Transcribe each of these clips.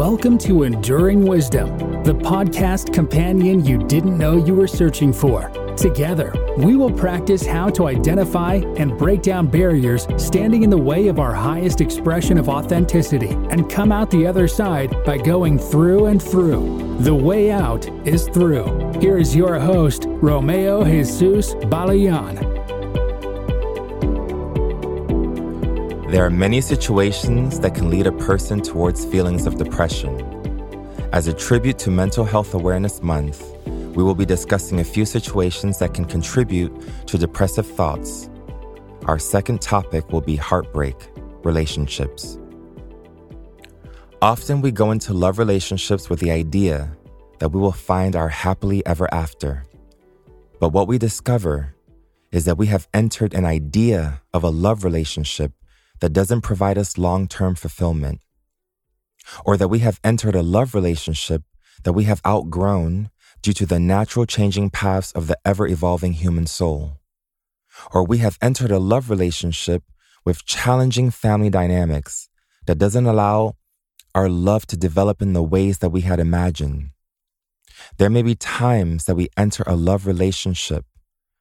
Welcome to Enduring Wisdom, the podcast companion you didn't know you were searching for. Together, we will practice how to identify and break down barriers standing in the way of our highest expression of authenticity and come out the other side by going through and through. The way out is through. Here is your host, Romeo Jesus Balayan. There are many situations that can lead a person towards feelings of depression. As a tribute to Mental Health Awareness Month, we will be discussing a few situations that can contribute to depressive thoughts. Our second topic will be heartbreak, relationships. Often we go into love relationships with the idea that we will find our happily ever after. But what we discover is that we have entered an idea of a love relationship that doesn't provide us long term fulfillment, or that we have entered a love relationship that we have outgrown due to the natural changing paths of the ever evolving human soul, or we have entered a love relationship with challenging family dynamics that doesn't allow our love to develop in the ways that we had imagined. There may be times that we enter a love relationship,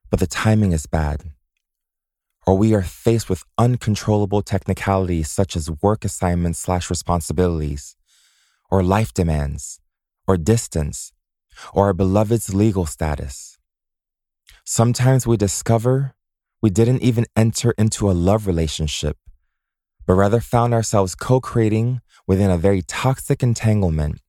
but the timing is bad or we are faced with uncontrollable technicalities such as work assignments slash responsibilities, or life demands, or distance, or our beloved's legal status. Sometimes we discover we didn't even enter into a love relationship, but rather found ourselves co creating within a very toxic entanglement,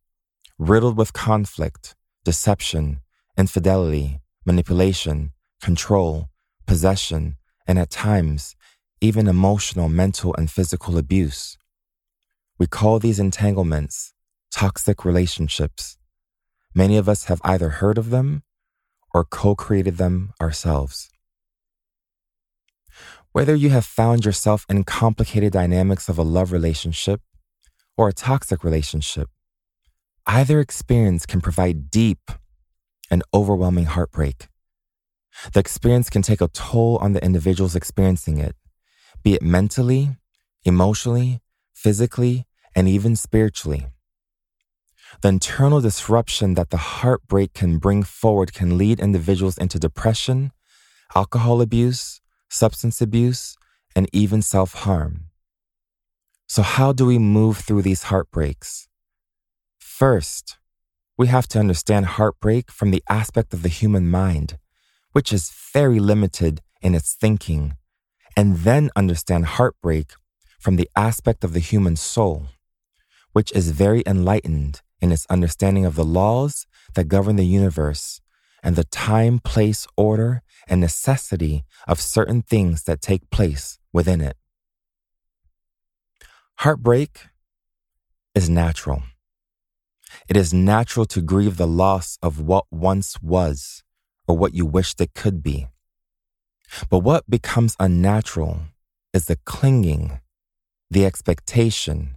riddled with conflict, deception, infidelity, manipulation, control, possession, and at times, even emotional, mental, and physical abuse. We call these entanglements toxic relationships. Many of us have either heard of them or co created them ourselves. Whether you have found yourself in complicated dynamics of a love relationship or a toxic relationship, either experience can provide deep and overwhelming heartbreak. The experience can take a toll on the individuals experiencing it, be it mentally, emotionally, physically, and even spiritually. The internal disruption that the heartbreak can bring forward can lead individuals into depression, alcohol abuse, substance abuse, and even self harm. So, how do we move through these heartbreaks? First, we have to understand heartbreak from the aspect of the human mind which is very limited in its thinking, and then understand heartbreak from the aspect of the human soul, which is very enlightened in its understanding of the laws that govern the universe and the time, place, order, and necessity of certain things that take place within it. Heartbreak is natural. It is natural to grieve the loss of what once was or what you wished it could be. But what becomes unnatural is the clinging, the expectation,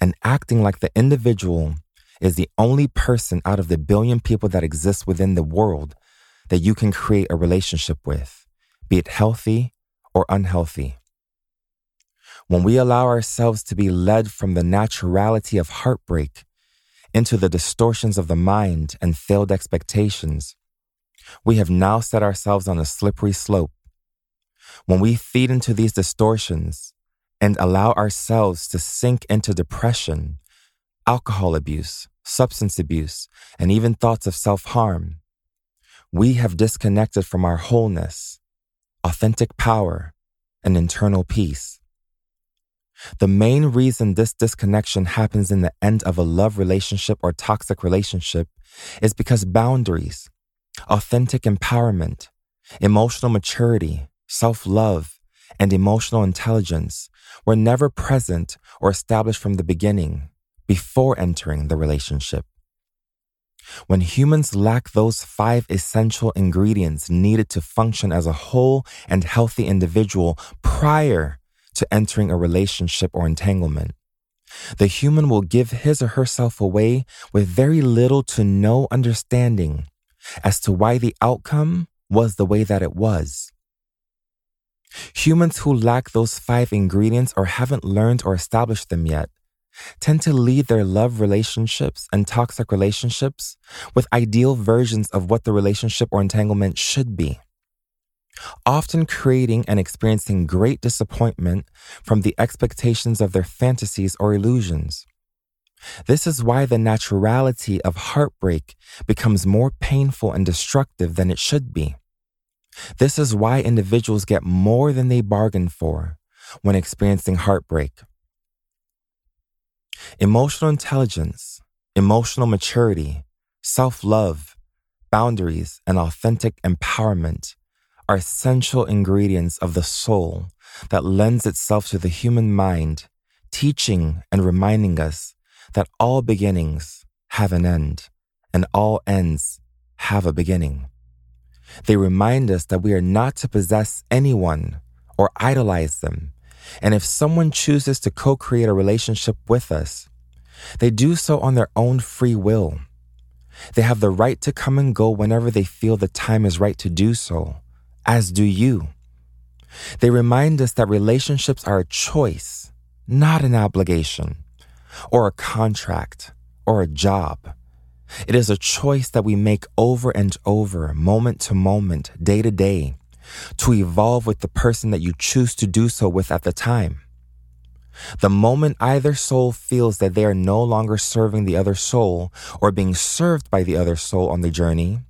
and acting like the individual is the only person out of the billion people that exist within the world that you can create a relationship with, be it healthy or unhealthy. When we allow ourselves to be led from the naturality of heartbreak into the distortions of the mind and failed expectations, we have now set ourselves on a slippery slope. When we feed into these distortions and allow ourselves to sink into depression, alcohol abuse, substance abuse, and even thoughts of self harm, we have disconnected from our wholeness, authentic power, and internal peace. The main reason this disconnection happens in the end of a love relationship or toxic relationship is because boundaries, authentic empowerment, emotional maturity, self love, and emotional intelligence were never present or established from the beginning before entering the relationship. When humans lack those five essential ingredients needed to function as a whole and healthy individual prior to entering a relationship or entanglement, the human will give his or herself away with very little to no understanding as to why the outcome was the way that it was. Humans who lack those five ingredients or haven't learned or established them yet tend to lead their love relationships and toxic relationships with ideal versions of what the relationship or entanglement should be, often creating and experiencing great disappointment from the expectations of their fantasies or illusions. This is why the naturality of heartbreak becomes more painful and destructive than it should be. This is why individuals get more than they bargained for when experiencing heartbreak. Emotional intelligence, emotional maturity, self love, boundaries, and authentic empowerment are essential ingredients of the soul that lends itself to the human mind, teaching and reminding us that all beginnings have an end and all ends have a beginning. They remind us that we are not to possess anyone or idolize them. And if someone chooses to co create a relationship with us, they do so on their own free will. They have the right to come and go whenever they feel the time is right to do so, as do you. They remind us that relationships are a choice, not an obligation or a contract or a job. It is a choice that we make over and over, moment to moment, day to day, to evolve with the person that you choose to do so with at the time. The moment either soul feels that they are no longer serving the other soul or being served by the other soul on the journey,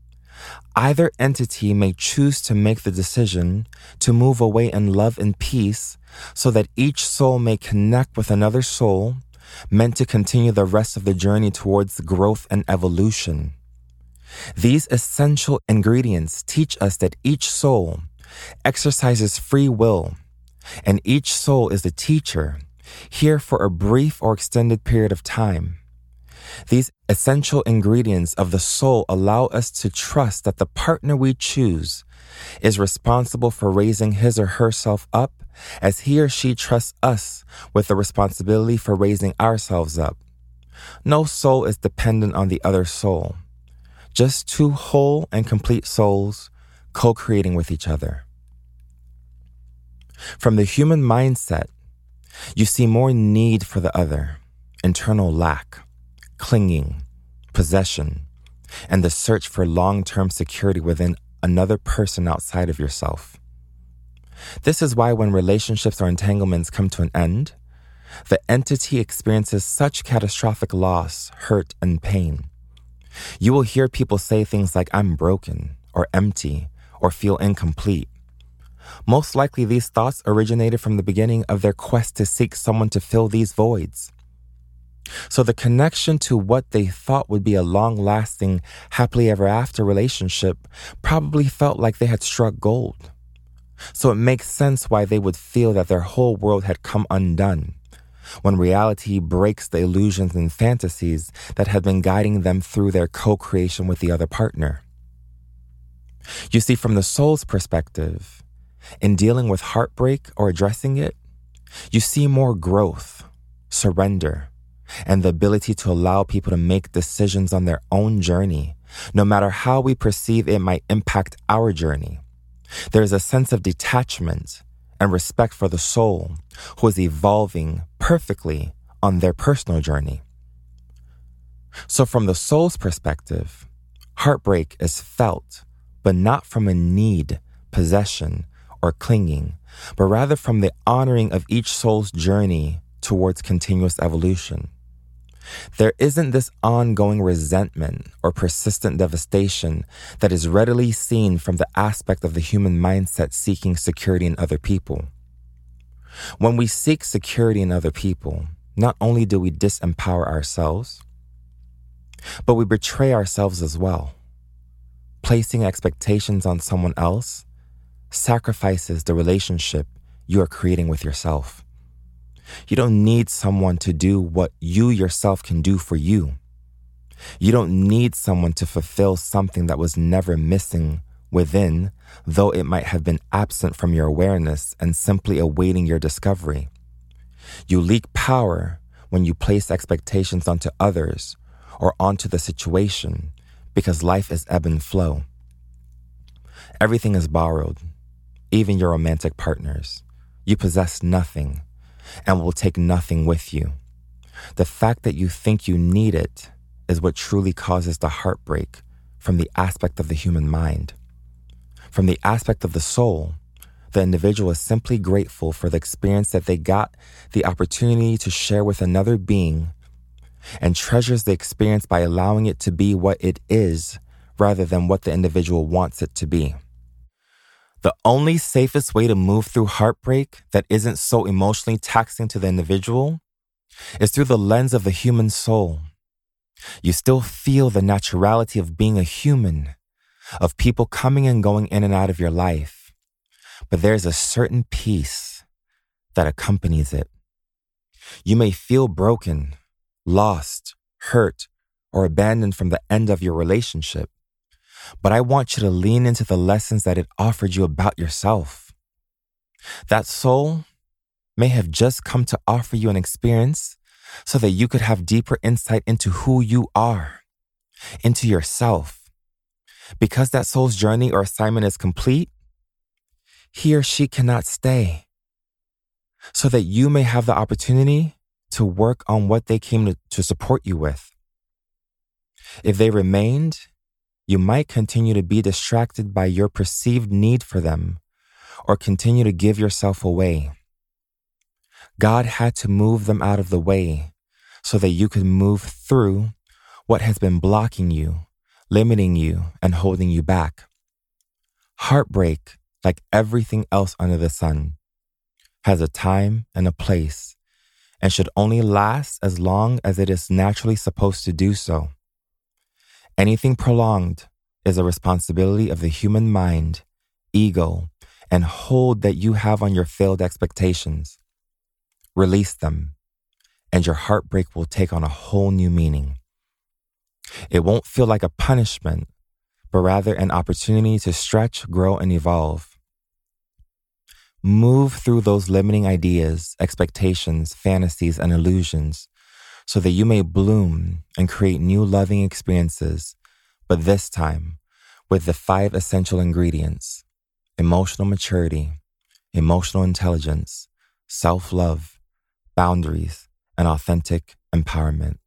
either entity may choose to make the decision to move away in love and peace so that each soul may connect with another soul meant to continue the rest of the journey towards growth and evolution. These essential ingredients teach us that each soul exercises free will, and each soul is a teacher, here for a brief or extended period of time. These essential ingredients of the soul allow us to trust that the partner we choose is responsible for raising his or herself up as he or she trusts us with the responsibility for raising ourselves up. No soul is dependent on the other soul, just two whole and complete souls co creating with each other. From the human mindset, you see more need for the other, internal lack, clinging, possession, and the search for long term security within another person outside of yourself. This is why when relationships or entanglements come to an end, the entity experiences such catastrophic loss, hurt, and pain. You will hear people say things like, I'm broken, or empty, or feel incomplete. Most likely, these thoughts originated from the beginning of their quest to seek someone to fill these voids. So, the connection to what they thought would be a long lasting, happily ever after relationship probably felt like they had struck gold. So it makes sense why they would feel that their whole world had come undone when reality breaks the illusions and fantasies that had been guiding them through their co creation with the other partner. You see, from the soul's perspective, in dealing with heartbreak or addressing it, you see more growth, surrender, and the ability to allow people to make decisions on their own journey, no matter how we perceive it might impact our journey. There is a sense of detachment and respect for the soul who is evolving perfectly on their personal journey. So, from the soul's perspective, heartbreak is felt, but not from a need, possession, or clinging, but rather from the honoring of each soul's journey towards continuous evolution. There isn't this ongoing resentment or persistent devastation that is readily seen from the aspect of the human mindset seeking security in other people. When we seek security in other people, not only do we disempower ourselves, but we betray ourselves as well. Placing expectations on someone else sacrifices the relationship you are creating with yourself. You don't need someone to do what you yourself can do for you. You don't need someone to fulfill something that was never missing within, though it might have been absent from your awareness and simply awaiting your discovery. You leak power when you place expectations onto others or onto the situation because life is ebb and flow. Everything is borrowed, even your romantic partners. You possess nothing and will take nothing with you. The fact that you think you need it is what truly causes the heartbreak from the aspect of the human mind. From the aspect of the soul, the individual is simply grateful for the experience that they got the opportunity to share with another being and treasures the experience by allowing it to be what it is rather than what the individual wants it to be. The only safest way to move through heartbreak that isn't so emotionally taxing to the individual is through the lens of the human soul. You still feel the naturality of being a human, of people coming and going in and out of your life, but there's a certain peace that accompanies it. You may feel broken, lost, hurt, or abandoned from the end of your relationship, but I want you to lean into the lessons that it offered you about yourself. That soul may have just come to offer you an experience so that you could have deeper insight into who you are, into yourself. Because that soul's journey or assignment is complete, he or she cannot stay. So that you may have the opportunity to work on what they came to, to support you with. If they remained, you might continue to be distracted by your perceived need for them or continue to give yourself away. God had to move them out of the way so that you could move through what has been blocking you, limiting you, and holding you back. Heartbreak, like everything else under the sun, has a time and a place and should only last as long as it is naturally supposed to do so. Anything prolonged is a responsibility of the human mind, ego, and hold that you have on your failed expectations. Release them, and your heartbreak will take on a whole new meaning. It won't feel like a punishment, but rather an opportunity to stretch, grow, and evolve. Move through those limiting ideas, expectations, fantasies, and illusions so that you may bloom and create new loving experiences, but this time with the five essential ingredients emotional maturity, emotional intelligence, self love, boundaries, and authentic empowerment.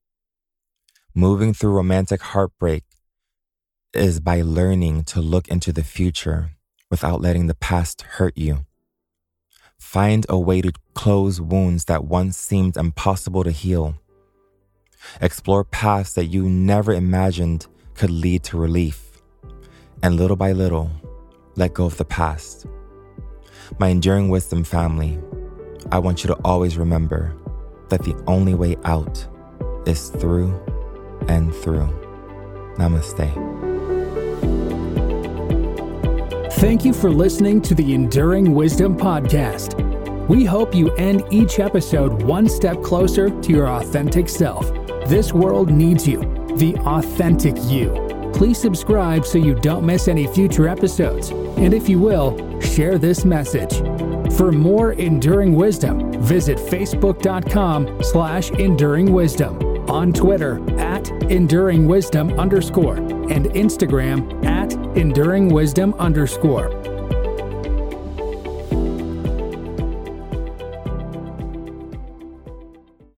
Moving through romantic heartbreak is by learning to look into the future without letting the past hurt you. Find a way to close wounds that once seemed impossible to heal Explore paths that you never imagined could lead to relief. And little by little, let go of the past. My enduring wisdom family, I want you to always remember that the only way out is through and through. Namaste. Thank you for listening to the Enduring Wisdom Podcast. We hope you end each episode one step closer to your authentic self. This world needs you, the authentic you. Please subscribe so you don't miss any future episodes. And if you will, share this message. For more enduring wisdom, visit facebook.com slash enduring wisdom, on Twitter at enduring wisdom underscore, and Instagram at enduring wisdom underscore.